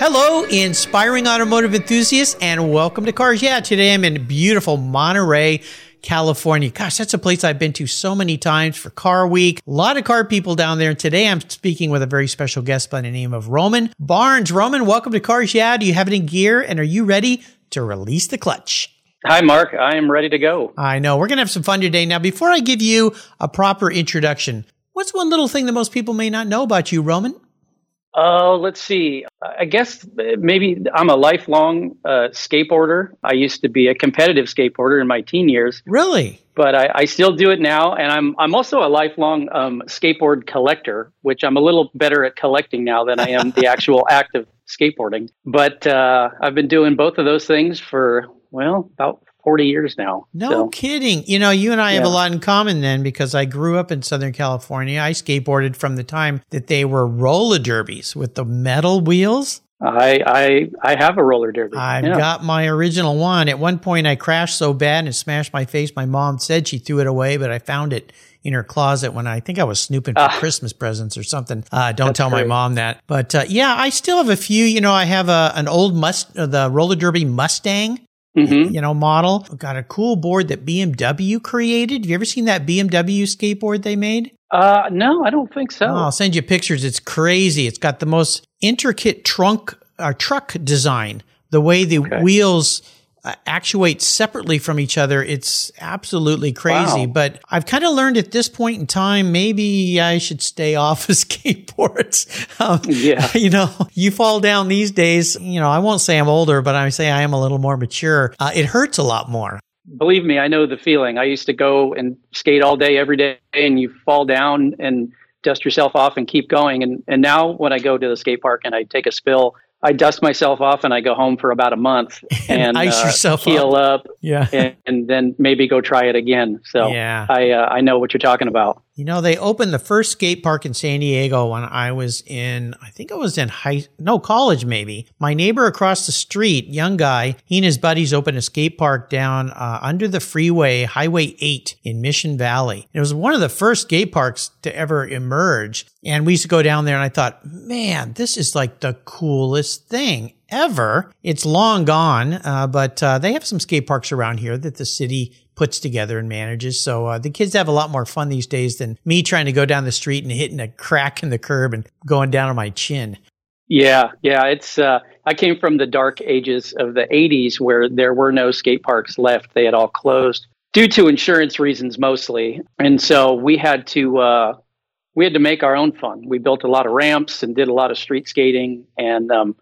Hello, inspiring automotive enthusiasts, and welcome to Cars Yeah. Today I'm in beautiful Monterey, California. Gosh, that's a place I've been to so many times for Car Week. A lot of car people down there. And today I'm speaking with a very special guest by the name of Roman Barnes. Roman, welcome to Cars Yeah. Do you have any gear and are you ready to release the clutch? Hi, Mark. I am ready to go. I know. We're going to have some fun today. Now, before I give you a proper introduction, what's one little thing that most people may not know about you, Roman? Oh, uh, let's see. I guess maybe I'm a lifelong uh, skateboarder. I used to be a competitive skateboarder in my teen years. Really? But I, I still do it now, and I'm I'm also a lifelong um, skateboard collector, which I'm a little better at collecting now than I am the actual act of skateboarding. But uh, I've been doing both of those things for well about 40 years now. No so, kidding. You know, you and I yeah. have a lot in common then because I grew up in Southern California. I skateboarded from the time that they were roller derbies with the metal wheels. I I I have a roller derby. I've yeah. got my original one. At one point I crashed so bad and smashed my face. My mom said she threw it away, but I found it in her closet when I think I was snooping for uh, Christmas presents or something. Uh, don't tell great. my mom that. But uh, yeah, I still have a few. You know, I have a an old must uh, the roller derby Mustang mm-hmm. you know, model. Got a cool board that BMW created. Have you ever seen that BMW skateboard they made? Uh, no, I don't think so. Oh, I'll send you pictures. It's crazy. It's got the most intricate trunk or uh, truck design. The way the okay. wheels uh, actuate separately from each other. It's absolutely crazy. Wow. But I've kind of learned at this point in time, maybe I should stay off of skateboards. Um, yeah. You know, you fall down these days, you know, I won't say I'm older, but I say I am a little more mature. Uh, it hurts a lot more. Believe me, I know the feeling. I used to go and skate all day, every day, and you fall down and dust yourself off and keep going. And, and now when I go to the skate park and I take a spill, I dust myself off and I go home for about a month and, and ice uh, yourself heal up, up yeah, and, and, then maybe go try it again. So yeah. I uh, I know what you're talking about. You know, they opened the first skate park in San Diego when I was in, I think I was in high, no, college maybe. My neighbor across the street, young guy, he and his buddies opened a skate park down uh, under the freeway, Highway 8 in Mission Valley. It was one of the first skate parks to ever emerge. And we used to go down there and I thought, man, this is like the coolest thing ever. It's long gone, uh, but uh, they have some skate parks around here that the city puts together and manages. So uh, the kids have a lot more fun these days than me trying to go down the street and hitting a crack in the curb and going down on my chin. Yeah, yeah, it's. Uh, I came from the dark ages of the '80s where there were no skate parks left; they had all closed due to insurance reasons mostly, and so we had to uh, we had to make our own fun. We built a lot of ramps and did a lot of street skating, and um,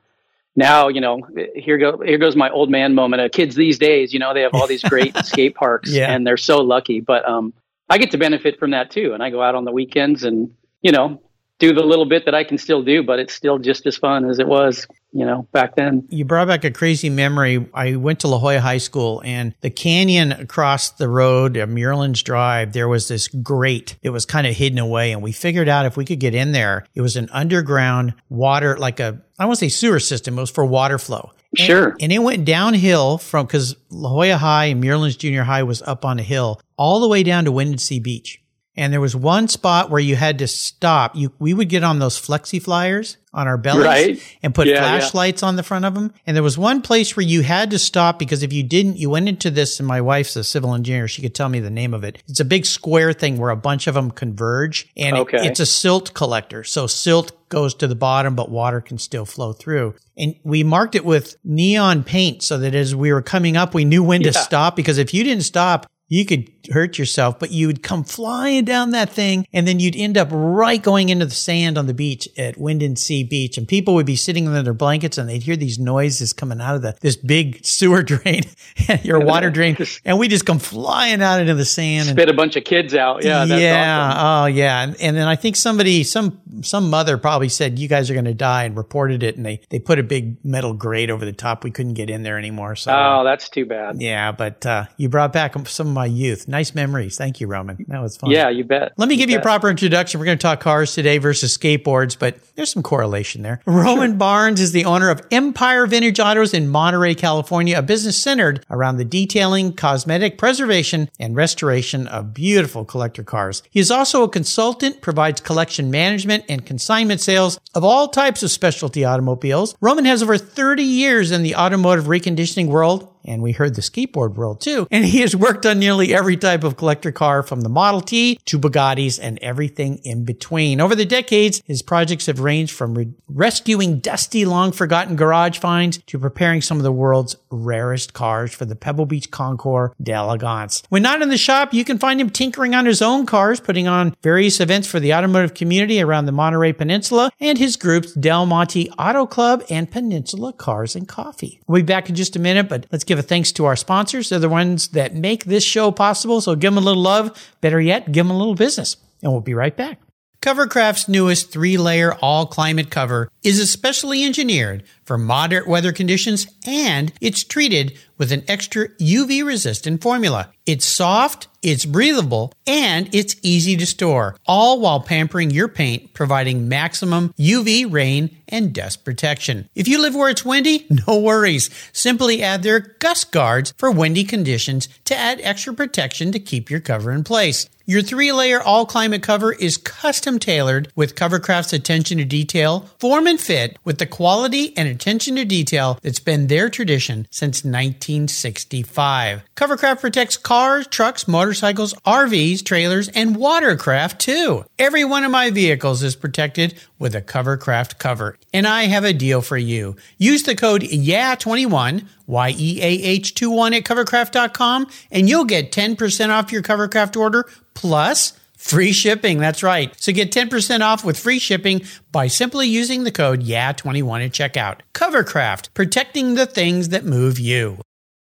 now you know here go here goes my old man moment uh, kids these days you know they have all these great skate parks yeah. and they're so lucky but um i get to benefit from that too and i go out on the weekends and you know do the little bit that i can still do but it's still just as fun as it was you know, back then. You brought back a crazy memory. I went to La Jolla High School and the canyon across the road Muirlands Drive, there was this grate. It was kind of hidden away and we figured out if we could get in there, it was an underground water, like a, I won't say sewer system, it was for water flow. And, sure. And it went downhill from, cause La Jolla High and Muirlands Junior High was up on a hill all the way down to Windansea Beach. And there was one spot where you had to stop. You, we would get on those flexi flyers on our bellies right. and put yeah, flashlights yeah. on the front of them. And there was one place where you had to stop because if you didn't, you went into this. And my wife's a civil engineer; she could tell me the name of it. It's a big square thing where a bunch of them converge, and okay. it, it's a silt collector. So silt goes to the bottom, but water can still flow through. And we marked it with neon paint so that as we were coming up, we knew when yeah. to stop because if you didn't stop, you could hurt yourself, but you would come flying down that thing and then you'd end up right going into the sand on the beach at Windansea Beach. And people would be sitting under their blankets and they'd hear these noises coming out of the, this big sewer drain, your water drain. And we just come flying out into the sand. Spit a bunch of kids out. Yeah. yeah. Awesome. Oh, yeah. And, and then I think somebody, some, some mother probably said, you guys are going to die and reported it. And they, they put a big metal grate over the top. We couldn't get in there anymore. So, oh, that's too bad. Yeah. But, uh, you brought back some my youth. Nice memories. Thank you, Roman. That was fun. Yeah, you bet. Let me you give bet. you a proper introduction. We're going to talk cars today versus skateboards, but there's some correlation there. Roman sure. Barnes is the owner of Empire Vintage Autos in Monterey, California, a business centered around the detailing, cosmetic preservation, and restoration of beautiful collector cars. He is also a consultant, provides collection management and consignment sales of all types of specialty automobiles. Roman has over 30 years in the automotive reconditioning world and we heard the skateboard world too. And he has worked on nearly every type of collector car from the Model T to Bugattis and everything in between. Over the decades, his projects have ranged from re- rescuing dusty, long forgotten garage finds to preparing some of the world's rarest cars for the Pebble Beach Concours d'Elegance. When not in the shop, you can find him tinkering on his own cars, putting on various events for the automotive community around the Monterey Peninsula and his groups Del Monte Auto Club and Peninsula Cars and Coffee. We'll be back in just a minute, but let's give a thanks to our sponsors. They're the ones that make this show possible. So give them a little love. Better yet, give them a little business. And we'll be right back. Covercraft's newest three layer all climate cover is especially engineered for moderate weather conditions and it's treated with an extra UV resistant formula. It's soft, it's breathable, and it's easy to store, all while pampering your paint, providing maximum UV, rain, and dust protection. If you live where it's windy, no worries. Simply add their gust guards for windy conditions to add extra protection to keep your cover in place. Your three layer all climate cover is custom tailored with Covercraft's attention to detail, form and fit with the quality and attention to detail that's been their tradition since 1965. Covercraft protects cars, trucks, motorcycles, RVs, trailers, and watercraft too. Every one of my vehicles is protected with a Covercraft cover. And I have a deal for you. Use the code YEAH21, Y E A H 21 at covercraft.com, and you'll get 10% off your Covercraft order plus free shipping. That's right. So get 10% off with free shipping by simply using the code YEAH21 at checkout. Covercraft, protecting the things that move you.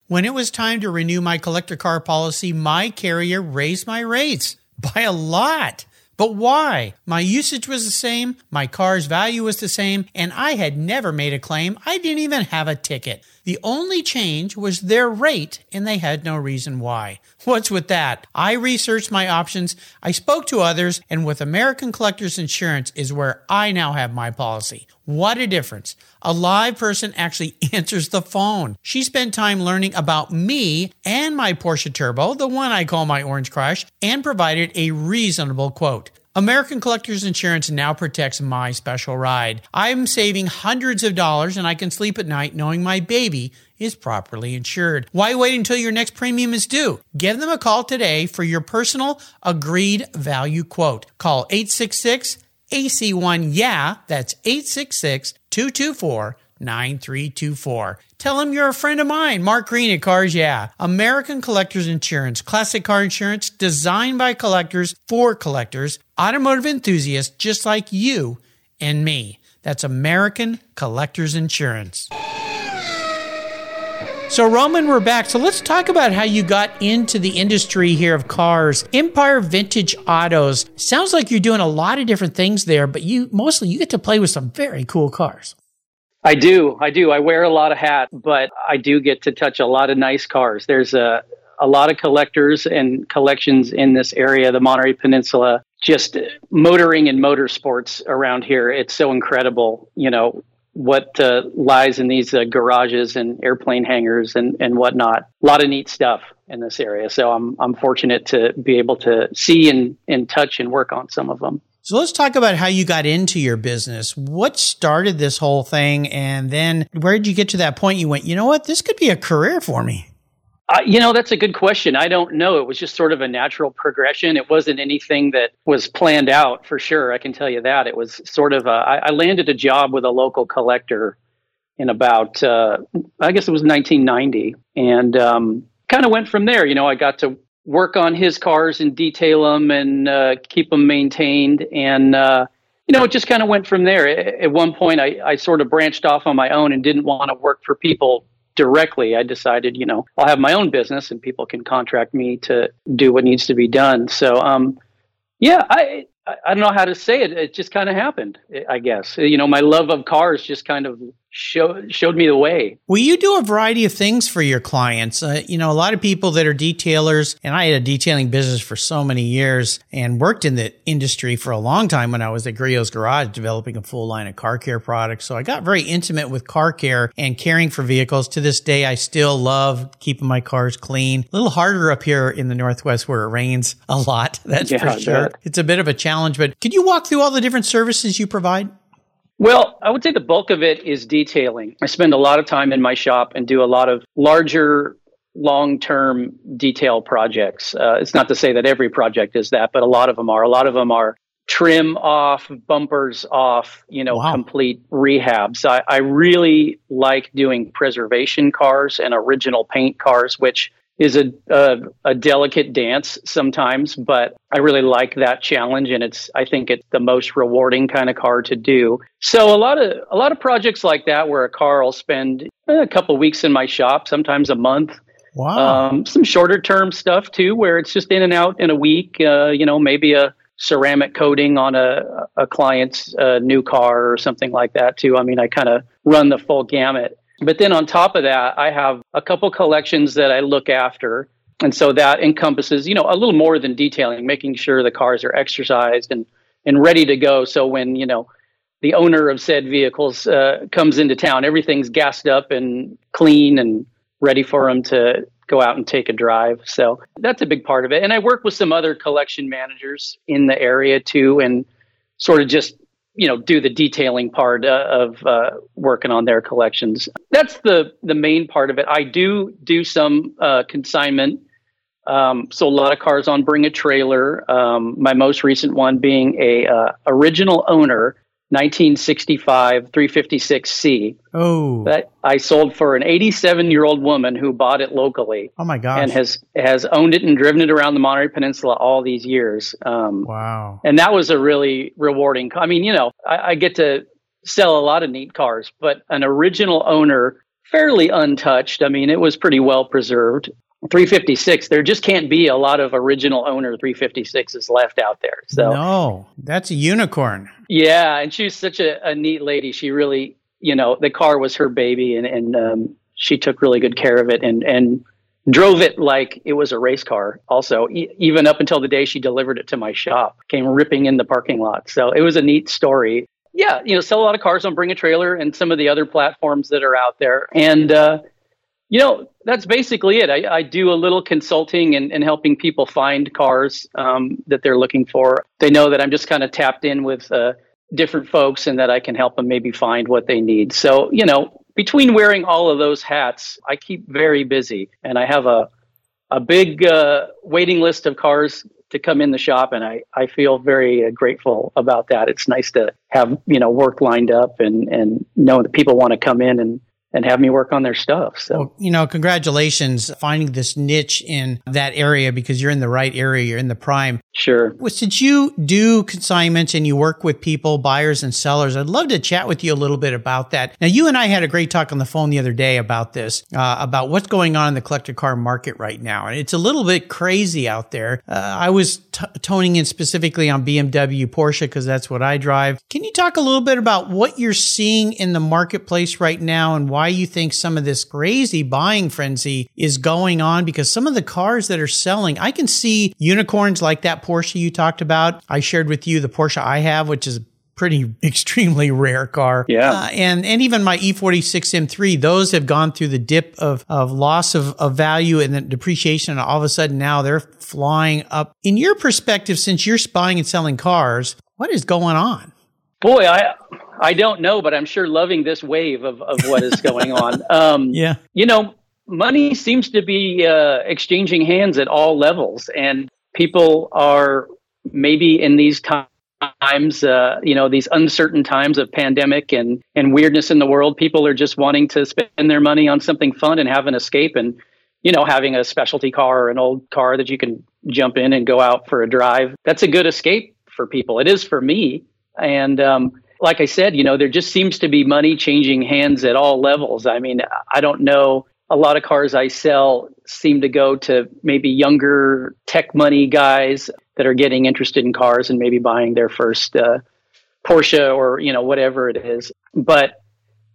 When it was time to renew my collector car policy, my carrier raised my rates by a lot. But why? My usage was the same, my car's value was the same, and I had never made a claim. I didn't even have a ticket. The only change was their rate, and they had no reason why. What's with that? I researched my options, I spoke to others, and with American Collectors Insurance is where I now have my policy. What a difference. A live person actually answers the phone. She spent time learning about me and my Porsche Turbo, the one I call my Orange Crush, and provided a reasonable quote. American Collectors Insurance now protects my special ride. I'm saving hundreds of dollars and I can sleep at night knowing my baby is properly insured. Why wait until your next premium is due? Give them a call today for your personal agreed value quote. Call 866 AC1 Yeah, that's 866 224 9324. Tell them you're a friend of mine, Mark Green at Cars Yeah. American Collectors Insurance, classic car insurance designed by collectors for collectors, automotive enthusiasts just like you and me. That's American Collectors Insurance. So, Roman, we're back. So, let's talk about how you got into the industry here of cars. Empire Vintage Autos. Sounds like you're doing a lot of different things there, but you mostly you get to play with some very cool cars. I do. I do. I wear a lot of hats, but I do get to touch a lot of nice cars. There's a, a lot of collectors and collections in this area, the Monterey Peninsula. Just motoring and motorsports around here. It's so incredible, you know, what uh, lies in these uh, garages and airplane hangars and, and whatnot. A lot of neat stuff in this area. So I'm, I'm fortunate to be able to see and, and touch and work on some of them. So let's talk about how you got into your business. What started this whole thing? And then where did you get to that point you went, you know what, this could be a career for me? Uh, you know, that's a good question. I don't know. It was just sort of a natural progression. It wasn't anything that was planned out for sure. I can tell you that. It was sort of a, I, I landed a job with a local collector in about, uh, I guess it was 1990. And um, kind of went from there. You know, I got to work on his cars and detail them and uh, keep them maintained. And, uh, you know, it just kind of went from there. At one point, I, I sort of branched off on my own and didn't want to work for people directly. I decided, you know, I'll have my own business and people can contract me to do what needs to be done. So, um, yeah, I, I don't know how to say it. It just kind of happened, I guess. You know, my love of cars just kind of showed showed me the way. Well, you do a variety of things for your clients. Uh, you know, a lot of people that are detailers, and I had a detailing business for so many years and worked in the industry for a long time when I was at Griot's Garage developing a full line of car care products. So I got very intimate with car care and caring for vehicles. To this day, I still love keeping my cars clean. A little harder up here in the Northwest where it rains a lot. That's yeah, for sure. It's a bit of a challenge, but could you walk through all the different services you provide? Well, I would say the bulk of it is detailing. I spend a lot of time in my shop and do a lot of larger long term detail projects. Uh, it's not to say that every project is that, but a lot of them are. A lot of them are trim off, bumpers off, you know, wow. complete rehabs. I, I really like doing preservation cars and original paint cars, which is a, a, a delicate dance sometimes, but I really like that challenge, and it's I think it's the most rewarding kind of car to do. So a lot of a lot of projects like that, where a car will spend a couple weeks in my shop, sometimes a month. Wow. Um, some shorter term stuff too, where it's just in and out in a week. Uh, you know, maybe a ceramic coating on a a client's uh, new car or something like that too. I mean, I kind of run the full gamut. But then on top of that, I have a couple collections that I look after. And so that encompasses, you know, a little more than detailing, making sure the cars are exercised and, and ready to go. So when, you know, the owner of said vehicles uh, comes into town, everything's gassed up and clean and ready for them to go out and take a drive. So that's a big part of it. And I work with some other collection managers in the area too, and sort of just you know do the detailing part uh, of uh, working on their collections. That's the the main part of it. I do do some uh, consignment. Um, so a lot of cars on bring a trailer um, my most recent one being a uh, original owner 1965 356C. Oh. That I sold for an 87 year old woman who bought it locally. Oh my gosh. And has has owned it and driven it around the Monterey Peninsula all these years. Um, wow. And that was a really rewarding. I mean, you know, I, I get to sell a lot of neat cars, but an original owner fairly untouched. I mean, it was pretty well preserved. 356 there just can't be a lot of original owner 356s left out there so. No that's a unicorn. Yeah and she's such a, a neat lady. She really you know the car was her baby and, and um, she took really good care of it and and drove it like it was a race car also e- even up until the day she delivered it to my shop came ripping in the parking lot. So it was a neat story. Yeah you know sell a lot of cars on bring a trailer and some of the other platforms that are out there. And uh, you know, that's basically it. I, I do a little consulting and, and helping people find cars um, that they're looking for. They know that I'm just kind of tapped in with uh, different folks and that I can help them maybe find what they need. So, you know, between wearing all of those hats, I keep very busy and I have a, a big uh, waiting list of cars to come in the shop and I, I feel very uh, grateful about that. It's nice to have, you know, work lined up and, and know that people want to come in and and have me work on their stuff. So, well, you know, congratulations finding this niche in that area because you're in the right area. You're in the prime. Sure. Well, since you do consignments and you work with people, buyers and sellers, I'd love to chat with you a little bit about that. Now, you and I had a great talk on the phone the other day about this, uh, about what's going on in the collector car market right now. And it's a little bit crazy out there. Uh, I was t- toning in specifically on BMW, Porsche, because that's what I drive. Can you talk a little bit about what you're seeing in the marketplace right now and why why you think some of this crazy buying frenzy is going on because some of the cars that are selling, I can see unicorns like that Porsche you talked about. I shared with you the Porsche I have, which is a pretty extremely rare car. Yeah. Uh, and, and even my E46 M3, those have gone through the dip of, of loss of, of value and then depreciation. And all of a sudden now they're flying up. In your perspective, since you're buying and selling cars, what is going on? Boy, I I don't know, but I'm sure loving this wave of, of what is going on. Um, yeah. You know, money seems to be uh, exchanging hands at all levels, and people are maybe in these times, uh, you know, these uncertain times of pandemic and, and weirdness in the world, people are just wanting to spend their money on something fun and have an escape. And you know, having a specialty car or an old car that you can jump in and go out for a drive. That's a good escape for people. It is for me. And um, like I said, you know, there just seems to be money changing hands at all levels. I mean, I don't know. A lot of cars I sell seem to go to maybe younger tech money guys that are getting interested in cars and maybe buying their first uh, Porsche or you know whatever it is. But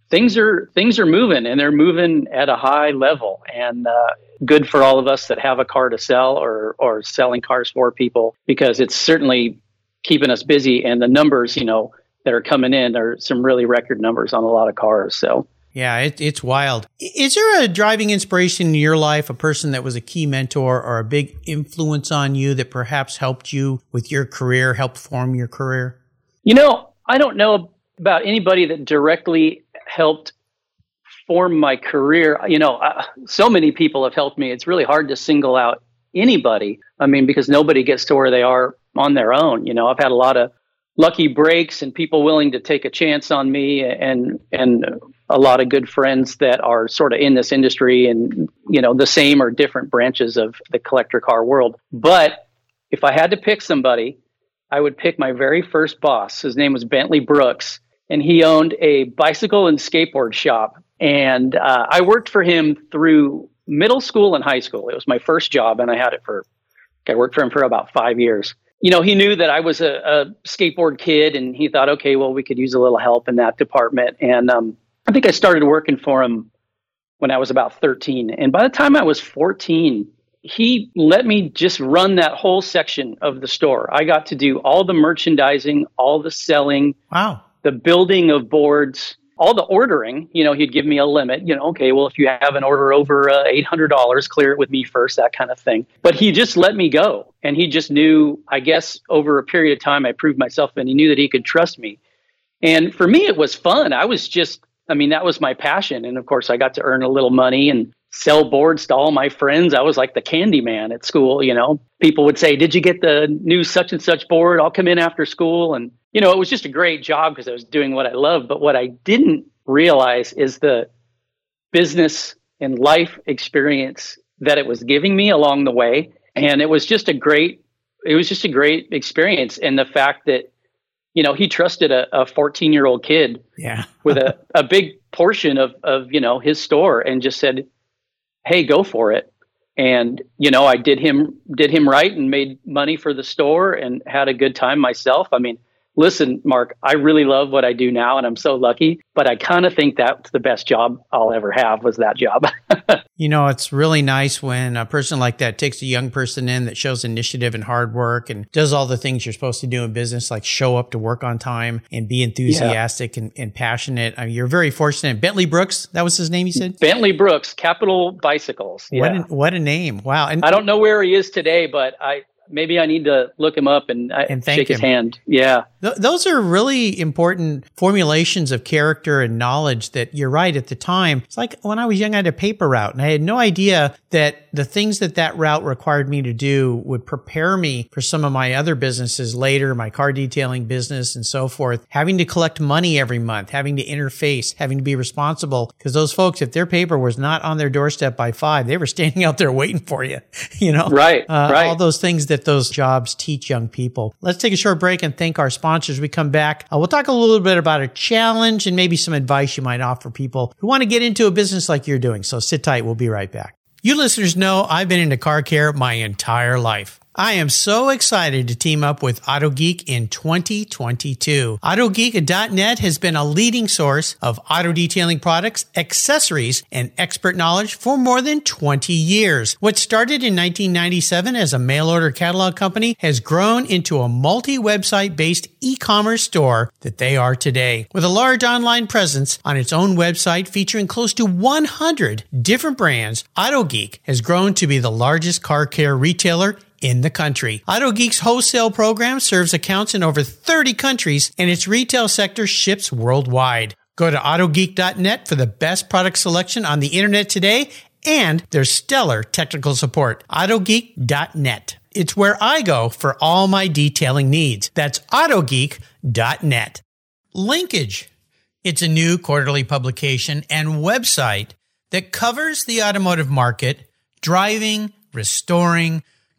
things are things are moving and they're moving at a high level and uh, good for all of us that have a car to sell or or selling cars for people because it's certainly keeping us busy and the numbers you know that are coming in are some really record numbers on a lot of cars so yeah, it, it's wild. Is there a driving inspiration in your life, a person that was a key mentor or a big influence on you that perhaps helped you with your career, helped form your career? You know, I don't know about anybody that directly helped form my career. You know, uh, so many people have helped me. It's really hard to single out anybody. I mean, because nobody gets to where they are on their own. You know, I've had a lot of lucky breaks and people willing to take a chance on me and and a lot of good friends that are sort of in this industry and you know the same or different branches of the collector car world but if i had to pick somebody I would pick my very first boss. His name was Bentley Brooks, and he owned a bicycle and skateboard shop. And uh, I worked for him through middle school and high school. It was my first job, and I had it for, I worked for him for about five years. You know, he knew that I was a, a skateboard kid, and he thought, okay, well, we could use a little help in that department. And um, I think I started working for him when I was about 13. And by the time I was 14, he let me just run that whole section of the store. I got to do all the merchandising, all the selling, wow, the building of boards, all the ordering. You know, he'd give me a limit. You know, okay, well, if you have an order over uh, eight hundred dollars, clear it with me first, that kind of thing. But he just let me go, and he just knew. I guess over a period of time, I proved myself, and he knew that he could trust me. And for me, it was fun. I was just I mean, that was my passion. And of course, I got to earn a little money and sell boards to all my friends. I was like the candy man at school, you know. People would say, Did you get the new such and such board? I'll come in after school. And, you know, it was just a great job because I was doing what I love. But what I didn't realize is the business and life experience that it was giving me along the way. And it was just a great, it was just a great experience. And the fact that, you know, he trusted a 14 year old kid yeah. with a, a big portion of, of, you know, his store and just said, hey, go for it. And you know, I did him did him right and made money for the store and had a good time myself. I mean, listen, Mark, I really love what I do now and I'm so lucky, but I kind of think that's the best job I'll ever have was that job. you know, it's really nice when a person like that takes a young person in that shows initiative and hard work and does all the things you're supposed to do in business, like show up to work on time and be enthusiastic yeah. and, and, passionate. I mean, you're very fortunate. Bentley Brooks, that was his name, you said? Bentley Brooks, Capital Bicycles. Yeah. What, a, what a name. Wow. And I don't know where he is today, but I, maybe I need to look him up and, uh, and shake him. his hand. Yeah. Th- those are really important formulations of character and knowledge that you're right at the time. It's like when I was young, I had a paper route and I had no idea that the things that that route required me to do would prepare me for some of my other businesses later, my car detailing business and so forth, having to collect money every month, having to interface, having to be responsible. Cause those folks, if their paper was not on their doorstep by five, they were standing out there waiting for you, you know? Right. Uh, right. All those things that those jobs teach young people. Let's take a short break and thank our sponsors. We come back. Uh, we'll talk a little bit about a challenge and maybe some advice you might offer people who want to get into a business like you're doing. So sit tight. We'll be right back. You listeners know I've been into car care my entire life. I am so excited to team up with AutoGeek in 2022. AutoGeek.net has been a leading source of auto detailing products, accessories, and expert knowledge for more than 20 years. What started in 1997 as a mail order catalog company has grown into a multi-website based e-commerce store that they are today. With a large online presence on its own website featuring close to 100 different brands, AutoGeek has grown to be the largest car care retailer in the country. AutoGeek's wholesale program serves accounts in over 30 countries and its retail sector ships worldwide. Go to autogeek.net for the best product selection on the internet today and their stellar technical support. autogeek.net. It's where I go for all my detailing needs. That's autogeek.net. Linkage. It's a new quarterly publication and website that covers the automotive market driving, restoring,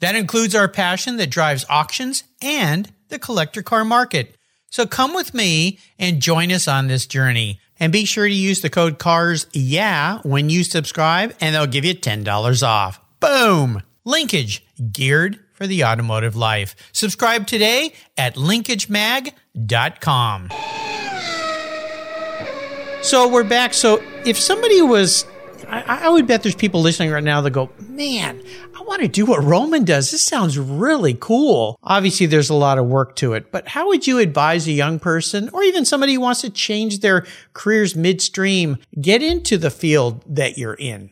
That includes our passion that drives auctions and the collector car market. So come with me and join us on this journey. And be sure to use the code CARS yeah when you subscribe and they'll give you $10 off. Boom! Linkage, geared for the automotive life. Subscribe today at linkagemag.com. So we're back. So if somebody was, I, I would bet there's people listening right now that go, man, I want to do what Roman does. This sounds really cool. Obviously, there's a lot of work to it, but how would you advise a young person or even somebody who wants to change their careers midstream get into the field that you're in?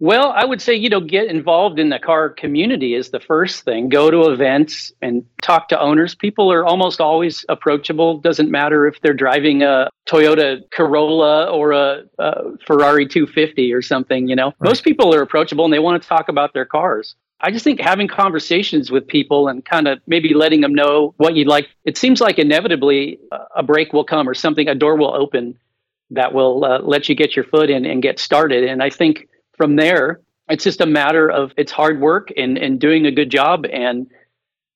Well, I would say, you know, get involved in the car community is the first thing. Go to events and talk to owners. People are almost always approachable. Doesn't matter if they're driving a Toyota Corolla or a, a Ferrari 250 or something, you know. Right. Most people are approachable and they want to talk about their cars. I just think having conversations with people and kind of maybe letting them know what you'd like. It seems like inevitably a break will come or something, a door will open that will uh, let you get your foot in and get started. And I think from there, it's just a matter of it's hard work and, and doing a good job and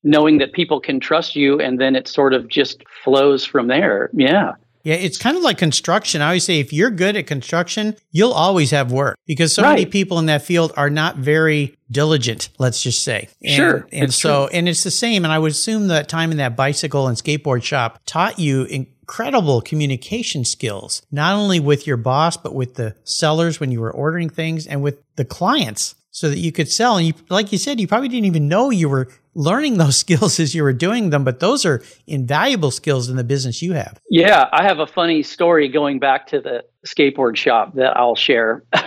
knowing that people can trust you and then it sort of just flows from there. Yeah. Yeah, it's kind of like construction. I always say if you're good at construction, you'll always have work because so right. many people in that field are not very diligent, let's just say. And, sure. And so, true. and it's the same. And I would assume that time in that bicycle and skateboard shop taught you incredible communication skills, not only with your boss, but with the sellers when you were ordering things and with the clients so that you could sell. And you, like you said, you probably didn't even know you were learning those skills as you were doing them, but those are invaluable skills in the business you have. Yeah. I have a funny story going back to the skateboard shop that I'll share. a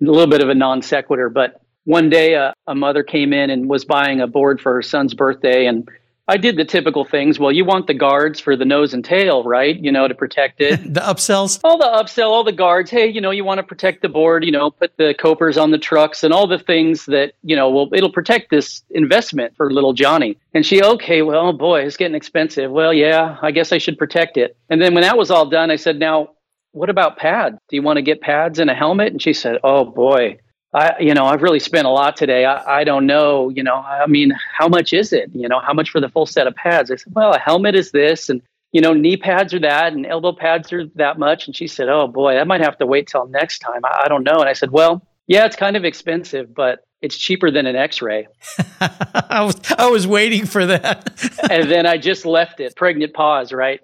little bit of a non sequitur, but one day uh, a mother came in and was buying a board for her son's birthday and I did the typical things. Well, you want the guards for the nose and tail, right? You know, to protect it. the upsells? All the upsell, all the guards. Hey, you know, you want to protect the board, you know, put the copers on the trucks and all the things that, you know, well, it'll protect this investment for little Johnny. And she, okay, well, boy, it's getting expensive. Well, yeah, I guess I should protect it. And then when that was all done, I said, now, what about pads? Do you want to get pads and a helmet? And she said, oh, boy, I, you know, I've really spent a lot today. I, I don't know, you know, I mean, how much is it? You know, how much for the full set of pads? I said, well, a helmet is this, and you know, knee pads are that, and elbow pads are that much. And she said, oh boy, I might have to wait till next time. I, I don't know. And I said, well, yeah, it's kind of expensive, but it's cheaper than an X-ray. I was I was waiting for that. and then I just left it. Pregnant pause, right?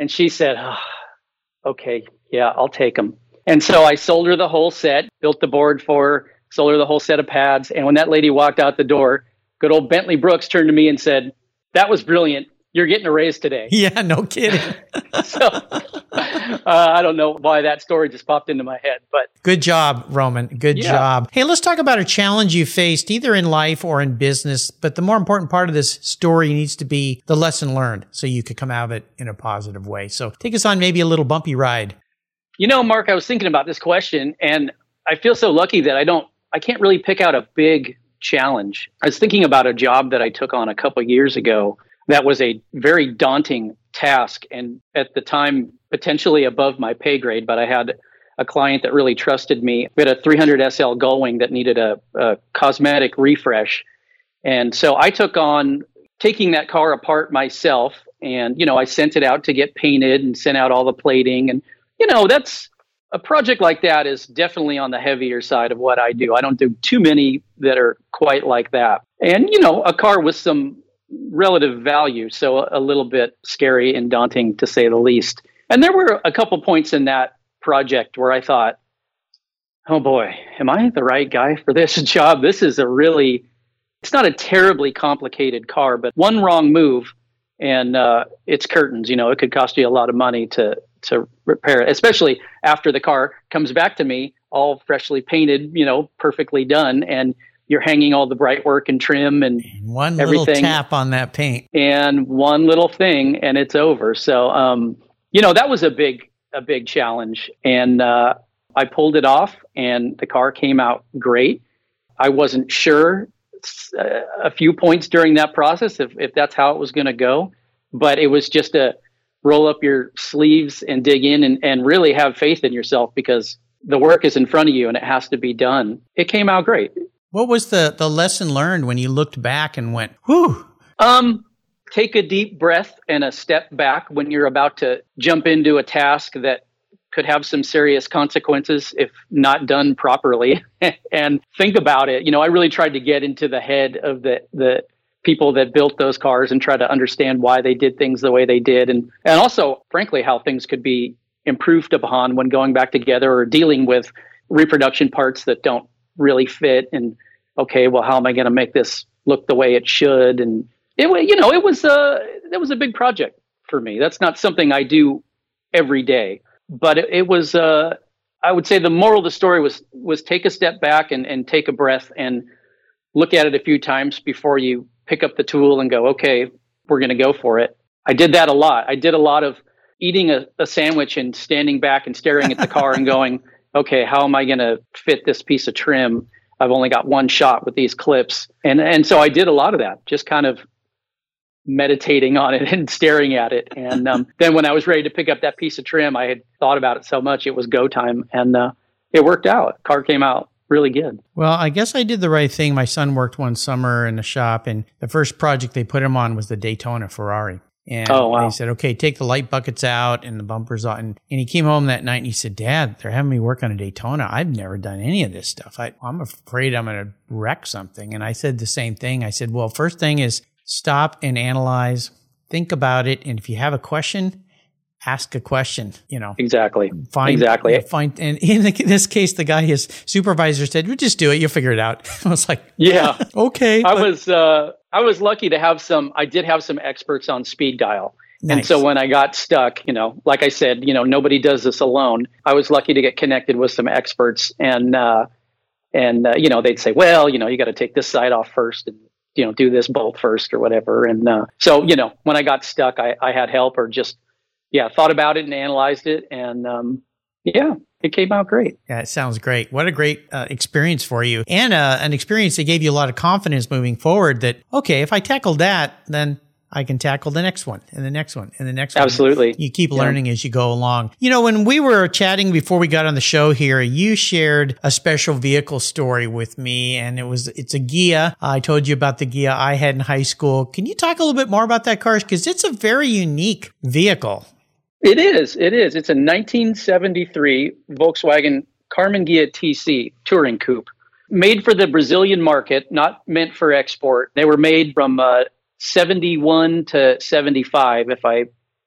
And she said, oh, okay, yeah, I'll take them. And so I sold her the whole set, built the board for her, sold her the whole set of pads. And when that lady walked out the door, good old Bentley Brooks turned to me and said, That was brilliant. You're getting a raise today. Yeah, no kidding. so uh, I don't know why that story just popped into my head, but good job, Roman. Good yeah. job. Hey, let's talk about a challenge you faced either in life or in business. But the more important part of this story needs to be the lesson learned so you could come out of it in a positive way. So take us on maybe a little bumpy ride. You know, Mark, I was thinking about this question and I feel so lucky that I don't I can't really pick out a big challenge. I was thinking about a job that I took on a couple years ago that was a very daunting task and at the time potentially above my pay grade, but I had a client that really trusted me. We had a 300 SL Gullwing that needed a, a cosmetic refresh. And so I took on taking that car apart myself and you know I sent it out to get painted and sent out all the plating and you know that's a project like that is definitely on the heavier side of what I do. I don't do too many that are quite like that. And, you know, a car with some relative value, so a little bit scary and daunting to say the least. And there were a couple points in that project where I thought, oh boy, am I the right guy for this job? This is a really, it's not a terribly complicated car, but one wrong move and uh, it's curtains. You know, it could cost you a lot of money to to repair it, especially after the car comes back to me all freshly painted, you know, perfectly done. And you're hanging all the bright work and trim and one everything. little tap on that paint and one little thing and it's over. So, um, you know, that was a big, a big challenge. And, uh, I pulled it off and the car came out great. I wasn't sure uh, a few points during that process if, if that's how it was going to go, but it was just a roll up your sleeves and dig in and, and really have faith in yourself because the work is in front of you and it has to be done. It came out great. What was the, the lesson learned when you looked back and went, whew? Um, take a deep breath and a step back when you're about to jump into a task that could have some serious consequences if not done properly and think about it you know i really tried to get into the head of the the people that built those cars and try to understand why they did things the way they did. And and also frankly how things could be improved upon when going back together or dealing with reproduction parts that don't really fit. And okay well how am i going to make this look the way it should? And it you know it was a that was a big project for me. That's not something i do every day. But it, it was uh, I would say the moral of the story was was take a step back and, and take a breath and look at it a few times before you pick up the tool and go, okay, we're going to go for it. I did that a lot. I did a lot of eating a, a sandwich and standing back and staring at the car and going, okay, how am I going to fit this piece of trim? I've only got one shot with these clips. And and so I did a lot of that, just kind of meditating on it and staring at it. And um, then when I was ready to pick up that piece of trim, I had thought about it so much it was go time, and uh, it worked out. Car came out really good. Well, I guess I did the right thing. My son worked one summer in a shop, and the first project they put him on was the Daytona Ferrari. And oh, wow. they said, okay, take the light buckets out and the bumpers out. And, and he came home that night and he said, Dad, they're having me work on a Daytona. I've never done any of this stuff. I, I'm afraid I'm going to wreck something. And I said the same thing. I said, well, first thing is stop and analyze, think about it. And if you have a question, ask a question, you know. Exactly. Find, exactly. Find, and in this case, the guy, his supervisor said, well, just do it. You'll figure it out. I was like, yeah, okay. I but, was, uh, I was lucky to have some, I did have some experts on speed dial. Nice. And so when I got stuck, you know, like I said, you know, nobody does this alone. I was lucky to get connected with some experts and, uh, and, uh, you know, they'd say, well, you know, you got to take this side off first and you know do this bolt first or whatever and uh, so you know when i got stuck I, I had help or just yeah thought about it and analyzed it and um, yeah it came out great yeah it sounds great what a great uh, experience for you and uh, an experience that gave you a lot of confidence moving forward that okay if i tackled that then I can tackle the next one and the next one and the next one. Absolutely. You keep learning yeah. as you go along. You know, when we were chatting before we got on the show here, you shared a special vehicle story with me and it was, it's a Ghia. I told you about the Ghia I had in high school. Can you talk a little bit more about that car? Cause it's a very unique vehicle. It is. It is. It's a 1973 Volkswagen Karmann Ghia TC touring coupe made for the Brazilian market, not meant for export. They were made from uh, 71 to 75, if I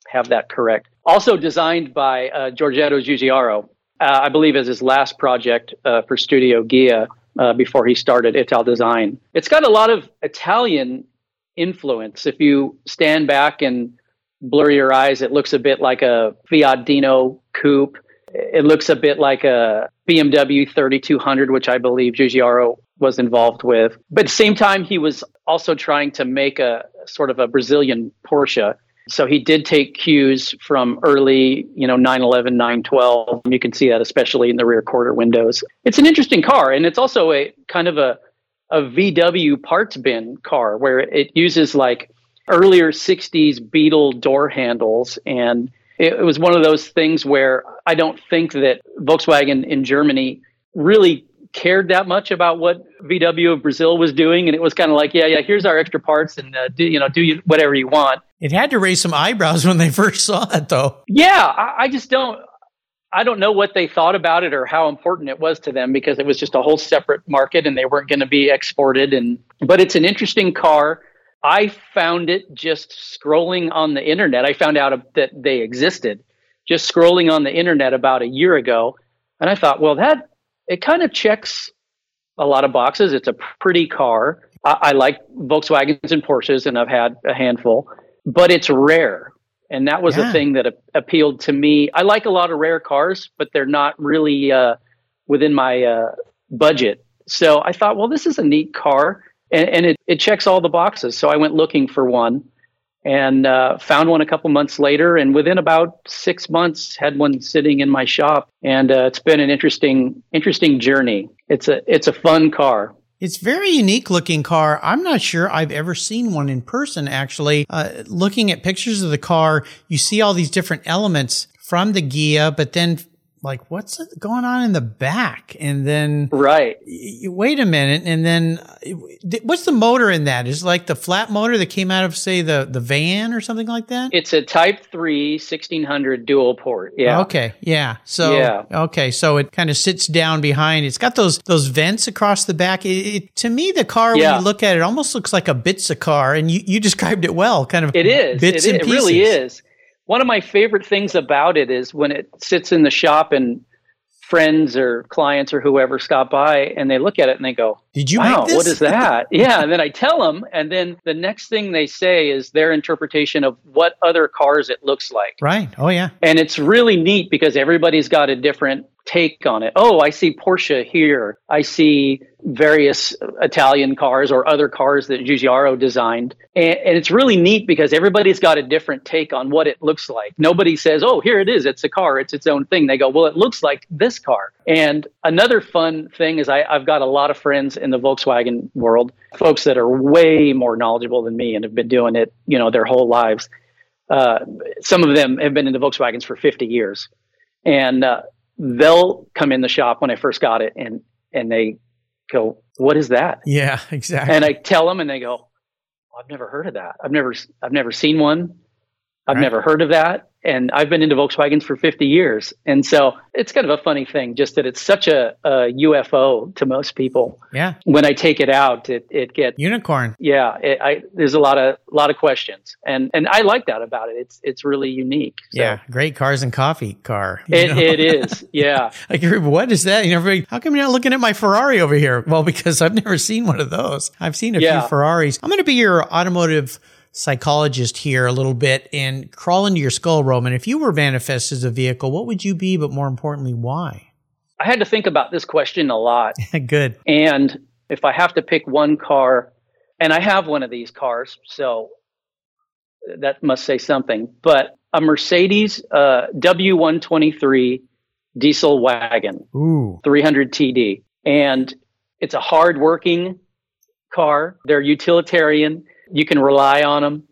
have that correct. Also designed by uh, Giorgetto Giugiaro, uh, I believe, as his last project uh, for Studio Ghia uh, before he started Italdesign. It's got a lot of Italian influence. If you stand back and blur your eyes, it looks a bit like a Fiat Dino coupe. It looks a bit like a BMW 3200, which I believe Giugiaro was involved with. But at the same time, he was also trying to make a sort of a Brazilian Porsche. So he did take cues from early, you know, 911, 912. You can see that especially in the rear quarter windows. It's an interesting car, and it's also a kind of a, a VW parts bin car where it uses like earlier 60s Beetle door handles. And it, was one of those things where I don't think that Volkswagen in Germany really cared that much about what VW of Brazil was doing, and it was kind of like, yeah, yeah, here's our extra parts, and uh, do you know do you, whatever you want. It had to raise some eyebrows when they first saw it, though. Yeah, I, I just don't. I don't know what they thought about it or how important it was to them because it was just a whole separate market and they weren't going to be exported. And but it's an interesting car. I found it just scrolling on the internet. I found out that they existed just scrolling on the internet about a year ago, and I thought, well, that it kind of checks a lot of boxes. It's a pretty car. I, I like Volkswagens and Porsches, and I've had a handful, but it's rare. And that was yeah. the thing that a- appealed to me. I like a lot of rare cars, but they're not really uh, within my uh, budget So I thought, well, this is a neat car and, and it, it checks all the boxes. So I went looking for one and uh, found one a couple months later. And within about six months, had one sitting in my shop. And uh, it's been an interesting, interesting journey. It's a, it's a fun car. It's very unique looking car. I'm not sure I've ever seen one in person. Actually, uh, looking at pictures of the car, you see all these different elements from the Ghia, but then like what's going on in the back? And then right. you, wait a minute. And then uh, what's the motor in that? Is like the flat motor that came out of say the the van or something like that? It's a type 3 1600 dual port yeah. Okay yeah. So yeah. okay so it kind of sits down behind. It's got those those vents across the back. It, it, to me the car yeah. when you look at it almost looks like a bitsa car and you, you described it well kind of it is. bits it, and pieces. it really is one of my favorite things about it is when it sits in the shop and friends or clients or whoever stop by and they look at it and they go, "Did you wow, make this? What is that?" yeah, and then I tell them, and then the next thing they say is their interpretation of what other cars it looks like. Right. Oh yeah. And it's really neat because everybody's got a different take on it. Oh, I see Porsche here. I see various Italian cars or other cars that Giugiaro designed. And, and, it's really neat because everybody's got a different take on what it looks like. Nobody says, oh, here it is. It's a car. It's its own thing. They go, well, it looks like this car. And another fun thing is I, I've got a lot of friends in the Volkswagen world, folks that are way more knowledgeable than me and have been doing it, you know, their whole lives. Uh, some of them have been into Volkswagens for 50 years. And uh, they'll come in the shop when I first got it and and they go, "What is that?" Yeah, exactly. And I tell them, and they go, "I've never heard of that. I've never I've never seen one. I've right. never heard of that." and I've been into Volkswagens for 50 years. And so it's kind of a funny thing, just that it's such a, a UFO to most people. Yeah. When I take it out, it, it gets unicorn. Yeah. It, I, there's a lot of, lot of questions and, and I like that about it. It's, it's really unique. So. Yeah. Great cars and coffee car. It, it is. Yeah. like, what is that? You know, everybody, how come you're not looking at my Ferrari over here? Well, because I've never seen one of those. I've seen a yeah. few Ferraris. I'm going to be your automotive psychologist here a little bit and crawl into your skull, Roman. If you were manifest as a vehicle, what would you be? But more importantly, why? I had to think about this question a lot. Good. And if I have to pick one car, and I have one of these cars, so that must say something, but a Mercedes uh, W123 diesel wagon, Ooh. 300 TD. And it's a hard working car. They're utilitarian you can rely on them,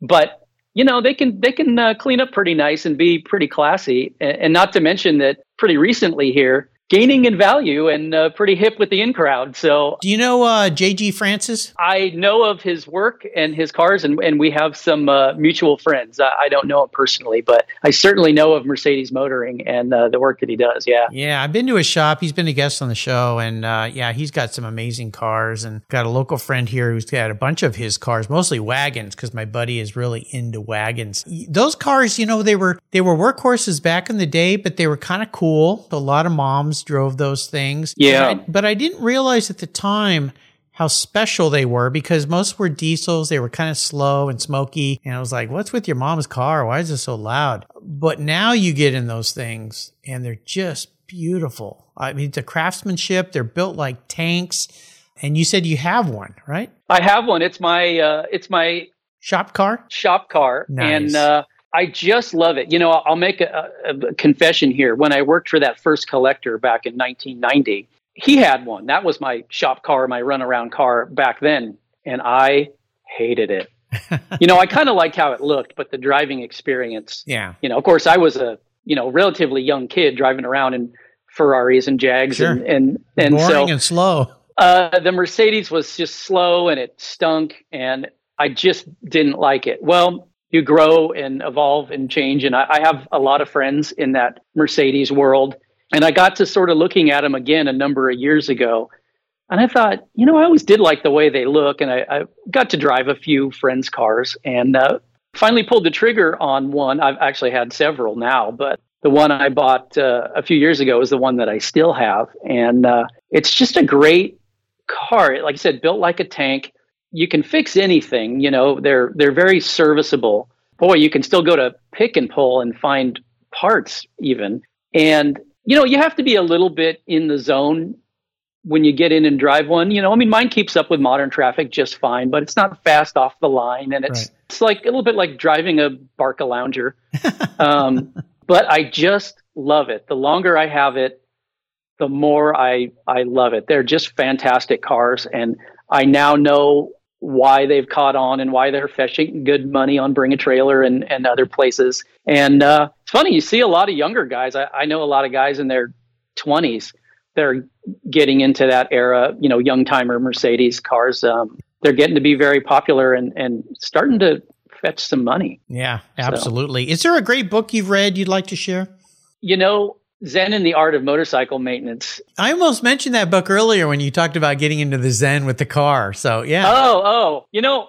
but you know they can they can uh, clean up pretty nice and be pretty classy. And, and, not to mention that pretty recently here, gaining in value and uh, pretty hip with the in crowd. So, do you know uh, J.G. Francis? I know of his work and his cars, and, and we have some uh, mutual friends. I, I, don't know him personally, but I certainly know of Mercedes Motoring and uh, the work that he does. Yeah, yeah, I've been to his shop. He's been a guest on the show, and uh, yeah, he's got some amazing cars. And got a local friend here who's got a bunch of his cars, mostly wagons, because my buddy is really into wagons. Those cars, you know, they were they were workhorses back in the day, but they were kind of cool. A lot of moms drove those things. Yeah. But I, but I didn't realize at the time how special they were because most were diesels. They were kind of slow and smoky. And I was like, what's with your mom's car? Why is it so loud? But now you get in those things and they're just beautiful. I mean, the craftsmanship, they're built like tanks. And you said you have one, right? I have one. It's my, uh, it's my shop car. Shop car. Nice. And, uh, I just love it. You know, I'll make a, a, confession here. When I worked for that first collector back in 1990, he had one. That was my shop car, my runaround car back then, and I hated it. you know, I kind of liked how it looked, but the driving experience. Yeah. You know, of course, I was a you know relatively young kid driving around in Ferraris and Jags sure. and and and Boring so and slow. Uh, the Mercedes was just slow and it stunk, and I just didn't like it. Well, you grow and evolve and change. And I, I, have a lot of friends in that Mercedes world. And I got to sort of looking at them again a number of years ago. And I thought, you know, I always did like the way they look. And I, I got to drive a few friends' cars and uh, finally pulled the trigger on one. I've actually had several now, but the one I bought uh, a few years ago is the one that I still have. And uh, it's just a great car. Like I said, built like a tank you can fix anything. You know, they're they're very serviceable. Boy, you can still go to pick and pull and find parts even. And you know, you have to be a little bit in the zone when you get in and drive one, you know, I mean, mine keeps up with modern traffic just fine, but it's not fast off the line, and it's right. it's like a little bit like driving a Barcalounger. um, but I just love it. The longer I have it, the more I I love it. They're just fantastic cars, and I now know why they've caught on and why they're fetching good money on Bring a Trailer and, and other places. And uh, it's funny, you see a lot of younger guys. I, I know a lot of guys in their 20s they're getting into that era, you know, young timer Mercedes cars. Um, they're getting to be very popular and, and starting to fetch some money. Yeah, absolutely. So, Is there a great book you've read you'd like to share? You know, Zen and the Art of Motorcycle Maintenance. I almost mentioned that book earlier when you talked about getting into the Zen with the car. So, yeah. Oh, oh. You know,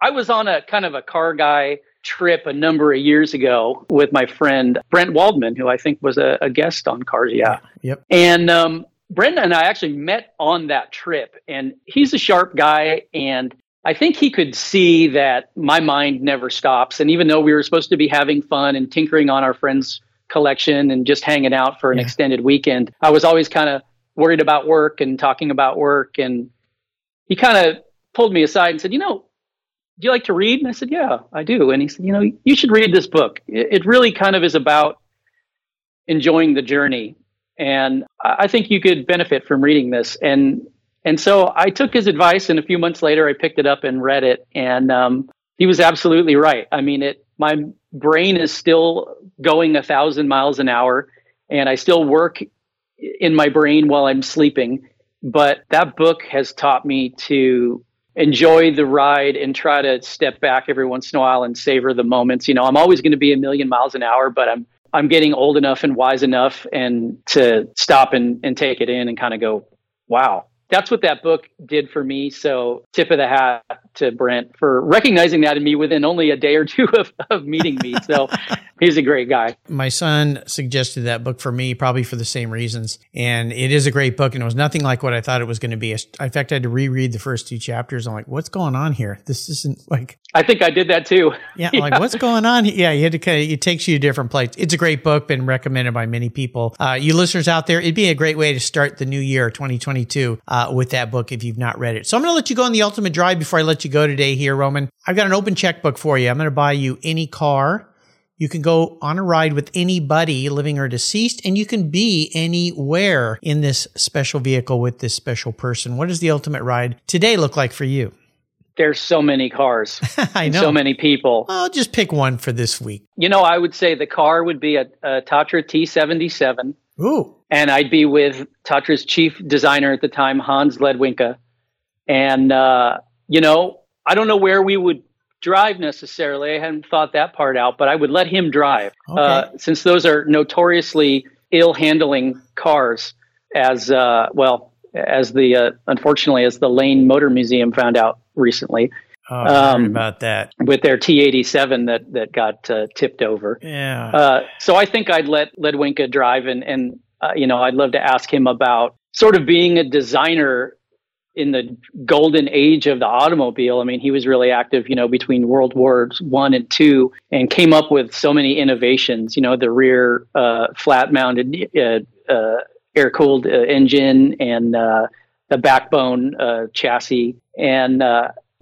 I was on a kind of a car guy trip a number of years ago with my friend Brent Waldman, who I think was a, a guest on Cars Yeah. Yep. And um, Brent and I actually met on that trip, and he's a sharp guy, and I think he could see that my mind never stops. And even though we were supposed to be having fun and tinkering on our friends' collection and just hanging out for an yeah. extended weekend, I was always kind of worried about work and talking about work. And he kind of pulled me aside and said, You know, do you like to read? And I said, yeah, I do. And he said, you know, you should read this book. It, really kind of is about enjoying the journey. And I think you could benefit from reading this. And and so I took his advice, and a few months later, I picked it up and read it. And um, he was absolutely right. I mean, it. My brain is still going a thousand miles an hour, and I still work in my brain while I'm sleeping. But that book has taught me to enjoy the ride and try to step back every once in a while and savor the moments. You know, I'm always going to be a million miles an hour, but I'm I'm getting old enough and wise enough and to stop and, and take it in and kind of go, wow, that's what that book did for me. So tip of the hat to Brent for recognizing that in me within only a day or two of, of meeting me. So he's a great guy. My son suggested that book for me, probably for the same reasons. And it is a great book and it was nothing like what I thought it was going to be. In fact, I had to reread the first two chapters. I'm like, what's going on here? This isn't like. I think I did that too. Yeah. yeah. Like, what's going on? Yeah. You had to kind of, it takes you to different places. It's a great book, been recommended by many people. Uh, you listeners out there, it'd be a great way to start the new year, 2022, uh, with that book if you've not read it. So I'm going to let you go on the ultimate drive before I let you go today here, Roman. I've got an open checkbook for you. I'm going to buy you any car. You can go on a ride with anybody, living or deceased, and you can be anywhere in this special vehicle with this special person. What does the ultimate ride today look like for you? There's so many cars. I know. So many people. I'll just pick one for this week. You know, I would say the car would be a, a Tatra T77. Ooh. And I'd be with Tatra's chief designer at the time, Hans Ledwinka. And, uh, you know, I don't know where we would drive necessarily. I hadn't thought that part out, but I would let him drive okay. uh, since those are notoriously ill handling cars. As uh, well as the uh, unfortunately as the Lane Motor Museum found out recently. Oh, um, about that with their T87 that that got uh, tipped over. Yeah. Uh, so I think I'd let Ledwinka drive, and and uh, you know I'd love to ask him about sort of being a designer in the golden age of the automobile. I mean, he was really active, you know, between World Wars One and Two, and came up with so many innovations. You know, the rear uh, flat-mounted uh, uh, air-cooled uh, engine and uh, the backbone uh, chassis, and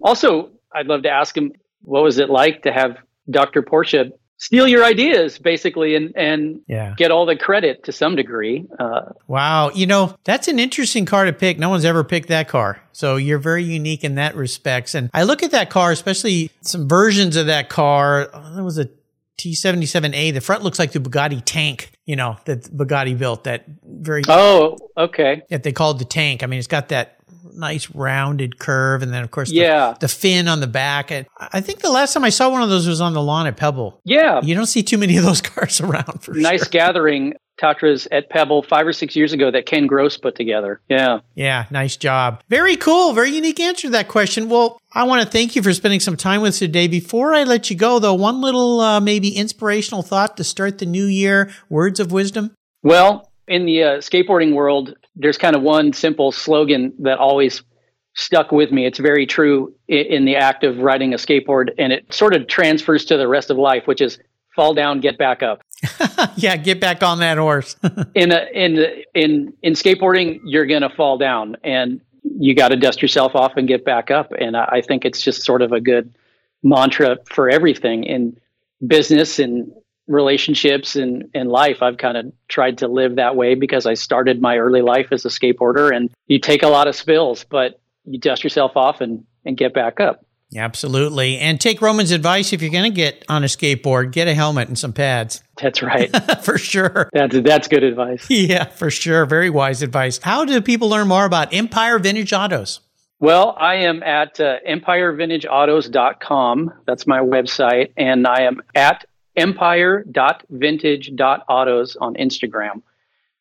also I'd love to ask him what was it like to have Dr. Porsche steal your ideas basically and and yeah. get all the credit to some degree uh, wow. You know that's an interesting car to pick. No one's ever picked that car. So you're very unique in that respects. And i look at that car especially some versions of that car. Oh, that was a T77A, the front looks like the Bugatti tank, you know, that Bugatti built that very. Oh, okay. That they called the tank. I mean, it's got that nice rounded curve, and then of course, the, yeah, the fin on the back. And I think the last time I saw one of those was on the lawn at Pebble. Yeah, you don't see too many of those cars around. For nice sure. gathering. Tatras at Pebble five or six years ago that Ken Gross put together. Yeah. Yeah. Nice job. Very cool. Very unique answer to that question. Well, I want to thank you for spending some time with us today. Before I let you go, though, one little uh, maybe inspirational thought to start the new year words of wisdom. Well, in the uh, skateboarding world, there's kind of one simple slogan that always stuck with me. It's very true in the act of riding a skateboard, and it sort of transfers to the rest of life, which is fall down, get back up. yeah, get back on that horse. in a, in in in skateboarding, you're going to fall down, and you got to dust yourself off and get back up. And I, I think it's just sort of a good mantra for everything in business and relationships and, and life. I've kind of tried to live that way because I started my early life as a skateboarder and you take a lot of spills, but you dust yourself off and, and get back up. Absolutely. And take Roman's advice if you're going to get on a skateboard, get a helmet and some pads. That's right. for sure. That's that's good advice. Yeah, for sure. Very wise advice. How do people learn more about Empire Vintage Autos? Well, I am at uh, empirevintageautos.com. That's my website. And I am at empire.vintage.autos on Instagram.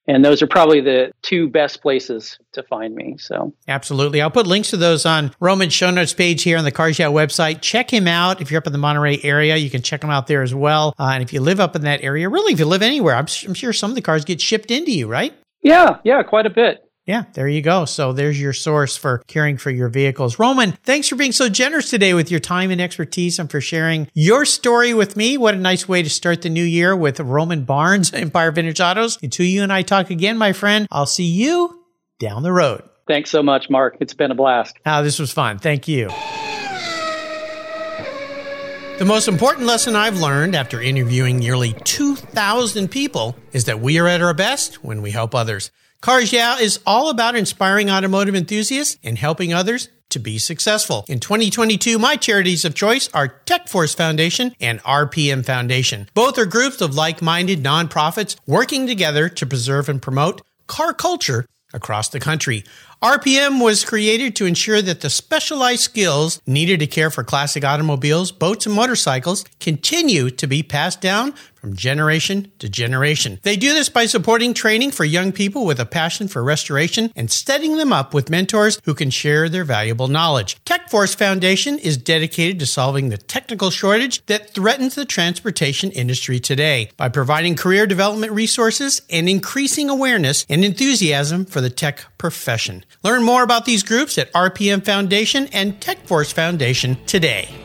And those are probably the two best places to find me. So, absolutely. I'll put links to those on Roman's show notes page here on the Cars Yeah website. Check him out. If you're up in the Monterey area, you can check him out there as well. Uh, and if you live up in that area, really, if you live anywhere, I'm, I'm sure some of the cars get shipped into you, right? Yeah, yeah, quite a bit. Yeah, there you go. So there's your source for caring for your vehicles. Roman, thanks for being so generous today with your time and expertise and for sharing your story with me. What a nice way to start the new year with Roman Barnes, Empire Vintage Autos. Until you and I talk again, my friend, I'll see you down the road. Thanks so much, Mark. It's been a blast. Oh, this was fun. Thank you. The most important lesson I've learned after interviewing nearly 2,000 people is that we are at our best when we help others. Cars Yeah is all about inspiring automotive enthusiasts and helping others to be successful. In 2022, my charities of choice are TechForce Foundation and RPM Foundation. Both are groups of like-minded nonprofits working together to preserve and promote car culture across the country. RPM was created to ensure that the specialized skills needed to care for classic automobiles, boats, and motorcycles continue to be passed down from generation to generation. They do this by supporting training for young people with a passion for restoration and setting them up with mentors who can share their valuable knowledge. TechForce Foundation is dedicated to solving the technical shortage that threatens the transportation industry today by providing career development resources and increasing awareness and enthusiasm for the tech profession. Learn more about these groups at RPM Foundation and TechForce Foundation today.